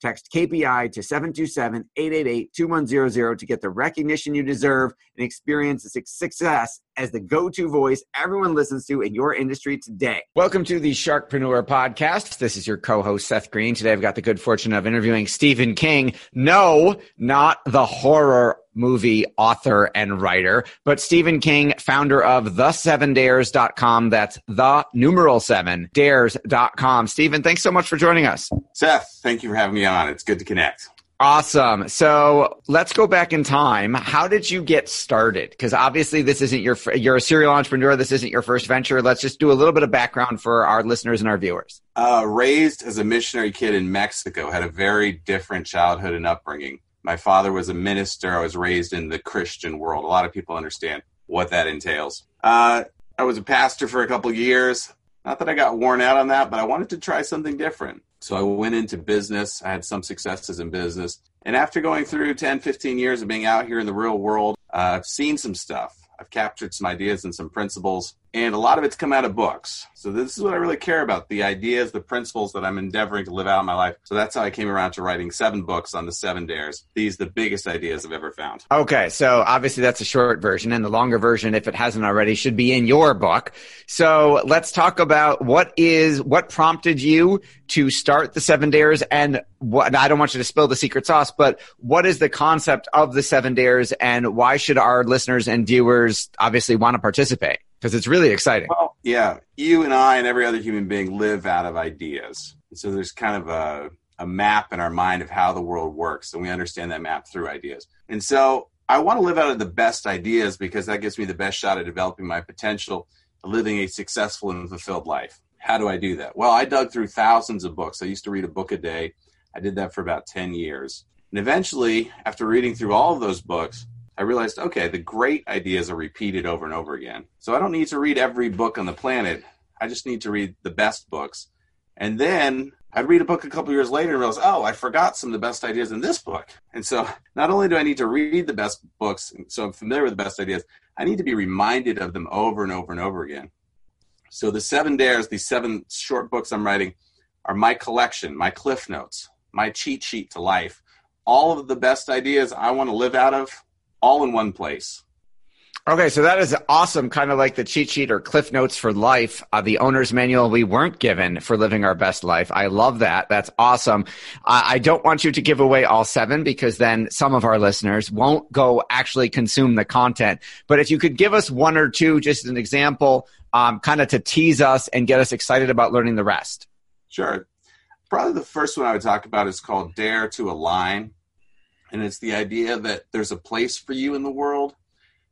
Text KPI to 727 888 2100 to get the recognition you deserve and experience the success as the go to voice everyone listens to in your industry today. Welcome to the Sharkpreneur Podcast. This is your co host, Seth Green. Today I've got the good fortune of interviewing Stephen King. No, not the horror movie author and writer, but Stephen King, founder of the7dares.com. That's the numeral seven dares.com. Stephen, thanks so much for joining us. Seth, thank you for having me on. It's good to connect. Awesome. So let's go back in time. How did you get started? Because obviously this isn't your, you're a serial entrepreneur. This isn't your first venture. Let's just do a little bit of background for our listeners and our viewers. Uh, raised as a missionary kid in Mexico, had a very different childhood and upbringing. My father was a minister. I was raised in the Christian world. A lot of people understand what that entails. Uh, I was a pastor for a couple years. Not that I got worn out on that, but I wanted to try something different. So I went into business. I had some successes in business. And after going through 10, 15 years of being out here in the real world, uh, I've seen some stuff. I've captured some ideas and some principles, and a lot of it's come out of books. So this is what I really care about: the ideas, the principles that I'm endeavoring to live out in my life. So that's how I came around to writing seven books on the seven dares. These the biggest ideas I've ever found. Okay, so obviously that's a short version, and the longer version, if it hasn't already, should be in your book. So let's talk about what is what prompted you to start the seven dares, and what I don't want you to spill the secret sauce, but what is the concept of the seven dares, and why should our listeners and viewers obviously want to participate? Because it's really exciting. Well, yeah, you and I and every other human being live out of ideas. So there's kind of a, a map in our mind of how the world works, and we understand that map through ideas. And so I want to live out of the best ideas because that gives me the best shot at developing my potential, living a successful and fulfilled life. How do I do that? Well, I dug through thousands of books. I used to read a book a day. I did that for about 10 years. And eventually, after reading through all of those books, I realized, okay, the great ideas are repeated over and over again. So I don't need to read every book on the planet. I just need to read the best books. And then I'd read a book a couple years later and realize, oh, I forgot some of the best ideas in this book. And so not only do I need to read the best books, so I'm familiar with the best ideas, I need to be reminded of them over and over and over again. So the seven dares, these seven short books I'm writing, are my collection, my cliff notes, my cheat sheet to life. All of the best ideas I want to live out of, all in one place. Okay, so that is awesome, kind of like the cheat sheet or cliff notes for life, uh, the owner's manual we weren't given for living our best life. I love that. That's awesome. I don't want you to give away all seven because then some of our listeners won't go actually consume the content. But if you could give us one or two, just an example, um, kind of to tease us and get us excited about learning the rest. Sure. Probably the first one I would talk about is called Dare to Align. And it's the idea that there's a place for you in the world.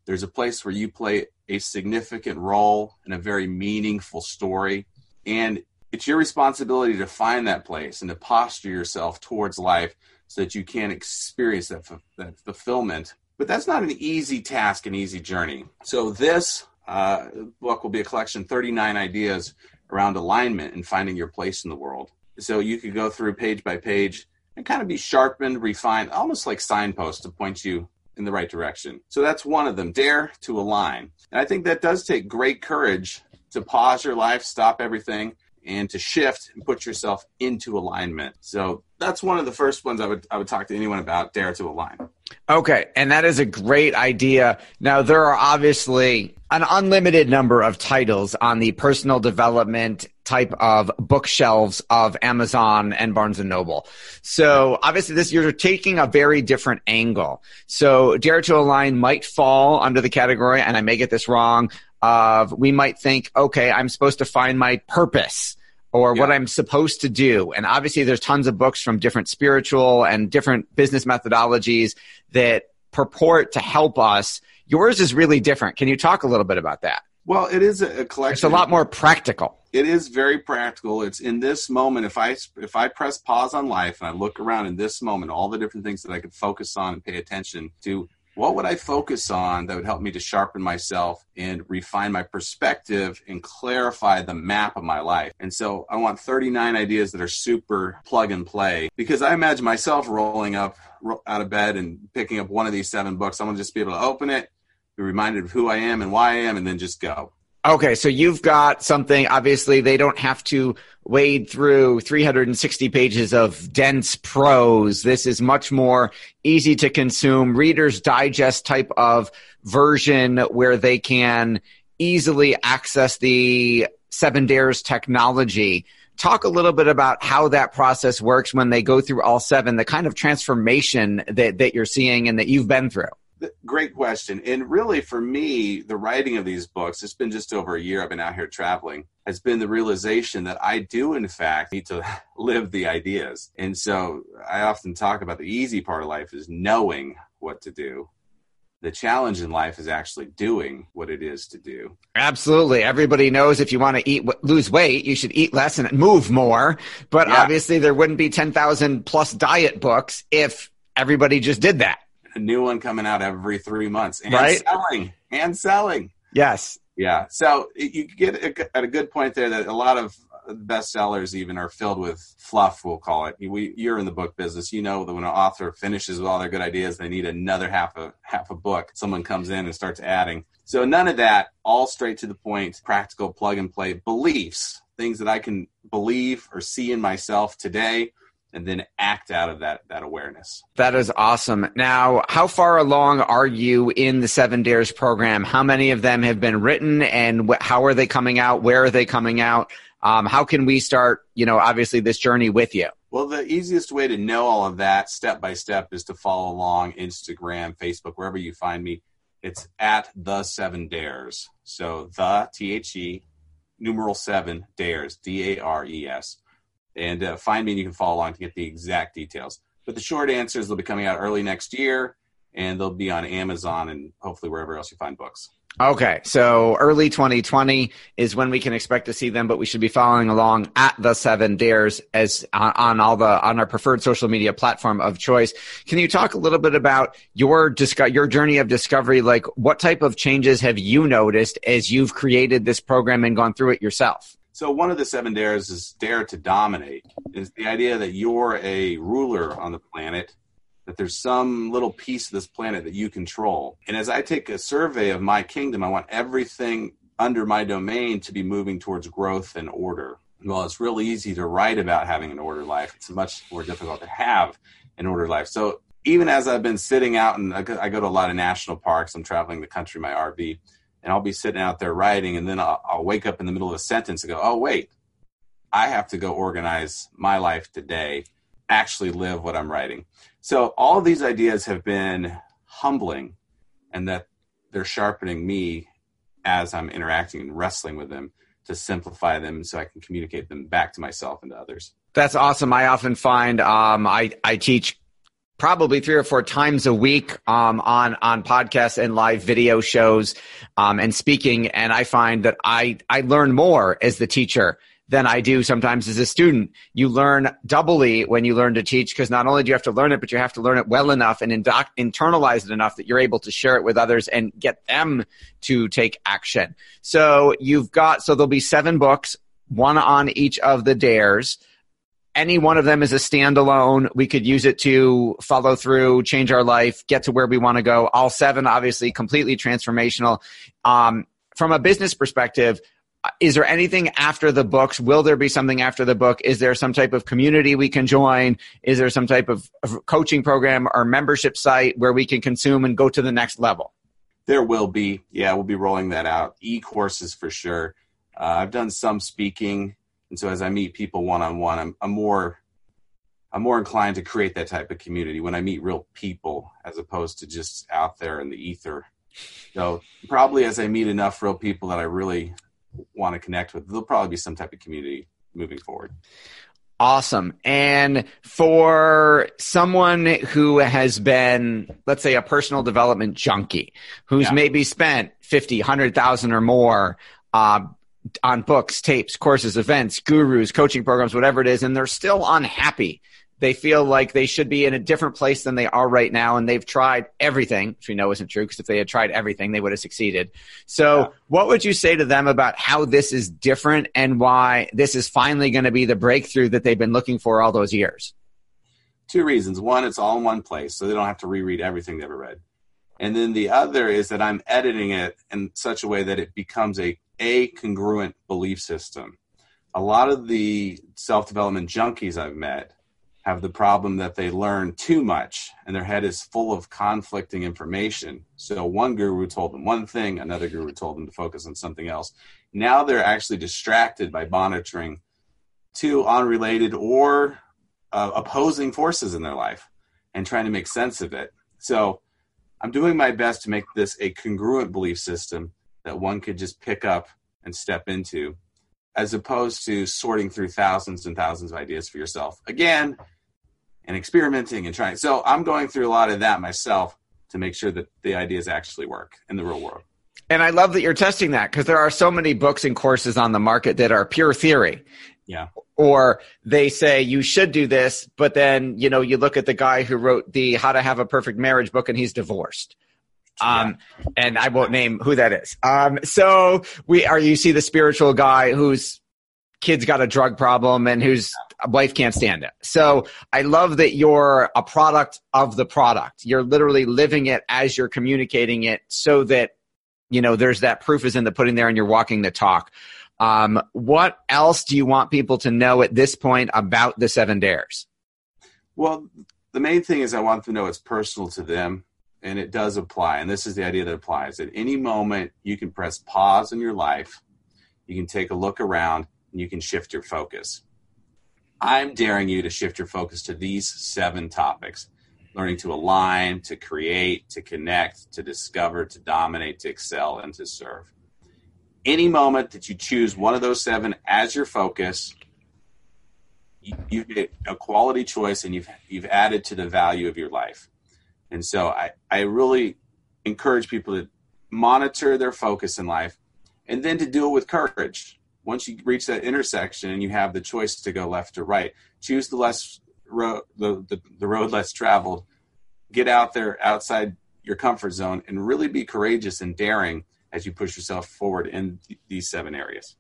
There's a place where you play a significant role in a very meaningful story. And it's your responsibility to find that place and to posture yourself towards life so that you can experience that, f- that fulfillment. But that's not an easy task, an easy journey. So this uh, book will be a collection 39 ideas around alignment and finding your place in the world. So you could go through page by page and kind of be sharpened, refined, almost like signposts to point you in the right direction. So that's one of them. Dare to align. And I think that does take great courage to pause your life, stop everything, and to shift and put yourself into alignment. So that's one of the first ones I would I would talk to anyone about. Dare to align. Okay, and that is a great idea. Now there are obviously an unlimited number of titles on the personal development type of bookshelves of Amazon and Barnes and Noble. So obviously this you're taking a very different angle. So Dare to Align might fall under the category, and I may get this wrong, of we might think, okay, I'm supposed to find my purpose or yeah. what I'm supposed to do. And obviously, there's tons of books from different spiritual and different business methodologies that purport to help us. Yours is really different. Can you talk a little bit about that? Well, it is a collection. It's a lot more practical. It is very practical. It's in this moment. If I if I press pause on life and I look around in this moment, all the different things that I could focus on and pay attention to, what would I focus on that would help me to sharpen myself and refine my perspective and clarify the map of my life? And so I want 39 ideas that are super plug and play because I imagine myself rolling up out of bed and picking up one of these seven books. I'm going to just be able to open it, be reminded of who I am and why I am, and then just go. Okay, so you've got something. Obviously, they don't have to wade through 360 pages of dense prose. This is much more easy to consume, Reader's Digest type of version where they can easily access the Seven Dares technology. Talk a little bit about how that process works when they go through all seven, the kind of transformation that, that you're seeing and that you've been through. Great question. And really, for me, the writing of these books, it's been just over a year I've been out here traveling, has been the realization that I do, in fact, need to live the ideas. And so I often talk about the easy part of life is knowing what to do. The challenge in life is actually doing what it is to do. Absolutely. Everybody knows if you want to eat, lose weight, you should eat less and move more. But yeah. obviously, there wouldn't be 10,000 plus diet books if everybody just did that a new one coming out every three months and right? selling and selling. Yes. Yeah. So you get at a good point there that a lot of bestsellers even are filled with fluff. We'll call it. We, you're in the book business. You know that when an author finishes with all their good ideas, they need another half a half a book. Someone comes in and starts adding. So none of that. All straight to the point. Practical plug and play beliefs. Things that I can believe or see in myself today and then act out of that that awareness. That is awesome. Now, how far along are you in the Seven Dares program? How many of them have been written, and wh- how are they coming out? Where are they coming out? Um, how can we start? You know, obviously this journey with you. Well, the easiest way to know all of that step by step is to follow along Instagram, Facebook, wherever you find me. It's at the Seven Dares. So the T H E numeral seven dares D A R E S and uh, find me and you can follow along to get the exact details. But the short answer is they'll be coming out early next year and they'll be on Amazon and hopefully wherever else you find books. Okay, so early 2020 is when we can expect to see them, but we should be following along at the Seven Dares as on, on, all the on our preferred social media platform of choice. Can you talk a little bit about your your journey of discovery? Like, what type of changes have you noticed as you've created this program and gone through it yourself? So one of the seven dares is dare to dominate. Is the idea that you're a ruler on the planet, that there's some little piece of this planet that you control. And as I take a survey of my kingdom, I want everything under my domain to be moving towards growth and order. Well, it's really easy to write about having an ordered life. It's much more difficult to have an ordered life. So even as I've been sitting out and I go to a lot of national parks, I'm traveling the country my RV and I'll be sitting out there writing, and then I'll, I'll, wake up in the middle of a sentence and go, "Oh wait, I have to go organize my life today, actually live what I'm writing." So all these ideas have been humbling, and that they're sharpening me as I'm interacting and wrestling with them to simplify them so I can communicate them back to myself and to others. That's awesome. I often find um, I I teach probably three or four times a week um, on on podcasts and live video shows um, and speaking. And i find that i i learn more as the teacher than i do sometimes as a student. You learn doubly when you learn to teach because not only do you have to learn it but you have to learn it well enough and indoc- internalize it enough that you're able to share it with others and get them to take action. So you've got so there'll be seven books one on each of the dares any one of them is a standalone. We could use it to follow through, change our life, get to where we want to go. All seven, obviously, completely transformational. Um, from a business perspective, is there anything after the books? Will there be something after the book? Is there some type of community we can join? Is there some type of, coaching program or membership site where we can consume and go to the next level? There will be. Yeah, we'll be rolling that out. E courses for sure. Uh, I've done some speaking, and so as I meet people one on one, I'm, I'm more I'm more inclined to create that type of community when I meet real people as opposed to just out there in the ether. So probably as I meet enough real people that I really want to connect with, there'll probably be some type of community moving forward. Awesome. And for someone who has been, let's say, a personal development junkie, who's yeah. maybe spent 50, 100,000 or more, uh, on books, tapes, courses, events, gurus, coaching programs, whatever it is, and they're still unhappy. They feel like they should be in a different place than they are right now and they've tried everything which we know isn't true because if they had tried everything they would have succeeded. So yeah. what would you say to them about how this is different and why this is finally going to be the breakthrough that they've been looking for all those years? Two reasons. One it's all in one place so they don't have to reread everything they ever read. And then the other is that i'm editing it in such a way that it becomes a a congruent belief system a lot of the self-development junkies i've met have the problem that they learn too much and their head is full of conflicting information. So one guru told them one thing, another guru told them to focus on something else. Now they're actually distracted by monitoring two unrelated or uh, opposing forces in their life and trying to make sense of it. So I'm doing my best to make this a congruent belief system that one could just pick up and step into as opposed to sorting through thousands and thousands of ideas for yourself. Again, and experimenting and trying. So I'm going through a lot of that myself to make sure that the ideas actually work in the real world. And I love that you're testing that because there are so many books and courses on the market that are pure theory. Yeah. Or they say you should do this, but then, you know, you look at the guy who wrote the How to Have a Perfect Marriage book and he's divorced. Um, yeah. and I won't name who that is. Um, so we are, you see the spiritual guy whose kid's got a drug problem and whose wife can't stand it. So I love that you're a product of the product. You're literally living it as you're communicating it so that, you know, there's that proof is in the pudding there and you're walking the talk. Um, what else do you want people to know at this point about the seven dares? Well, the main thing is I want them to know it's personal to them and it does apply. And this is the idea that applies. At any moment, you can press pause in your life, you can take a look around, and you can shift your focus. I'm daring you to shift your focus to these seven topics learning to align, to create, to connect, to discover, to dominate, to excel, and to serve. Any moment that you choose one of those seven as your focus, you, you get a quality choice and you've, you've added to the value of your life. And so I, I really encourage people to monitor their focus in life and then to do it with courage once you reach that intersection and you have the choice to go left or right, choose the less road, the, the, the road less traveled. Get out there outside your comfort zone and really be courageous and daring as you push yourself forward in th- these seven areas.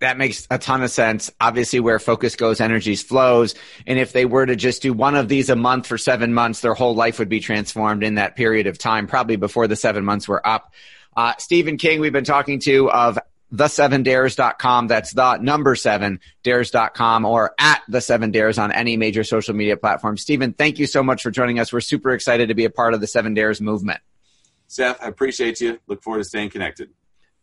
That makes a ton of sense. Obviously, where focus goes, energies flows. And if they were to just do one of these a month for seven months, their whole life would be transformed in that period of time, probably before the seven months were up. Uh, Stephen King, we've been talking to of the7dares.com. That's the number seven dares.com or at the seven dares on any major social media platform. Stephen, thank you so much for joining us. We're super excited to be a part of the seven dares movement. Seth, I appreciate you. Look forward to staying connected.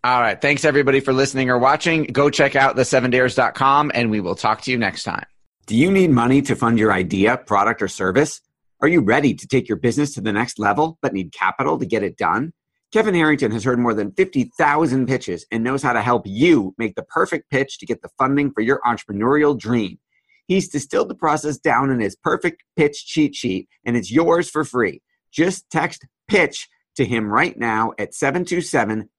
All right. Thanks everybody for listening or watching. Go check out the7dares.com and we will talk to you next time. Do you need money to fund your idea, product, or service? Are you ready to take your business to the next level but need capital to get it done? Kevin Harrington has heard more than 50,000 pitches and knows how to help you make the perfect pitch to get the funding for your entrepreneurial dream. He's distilled the process down in his perfect pitch cheat sheet, and it's yours for free. Just text pitch to him right now at 727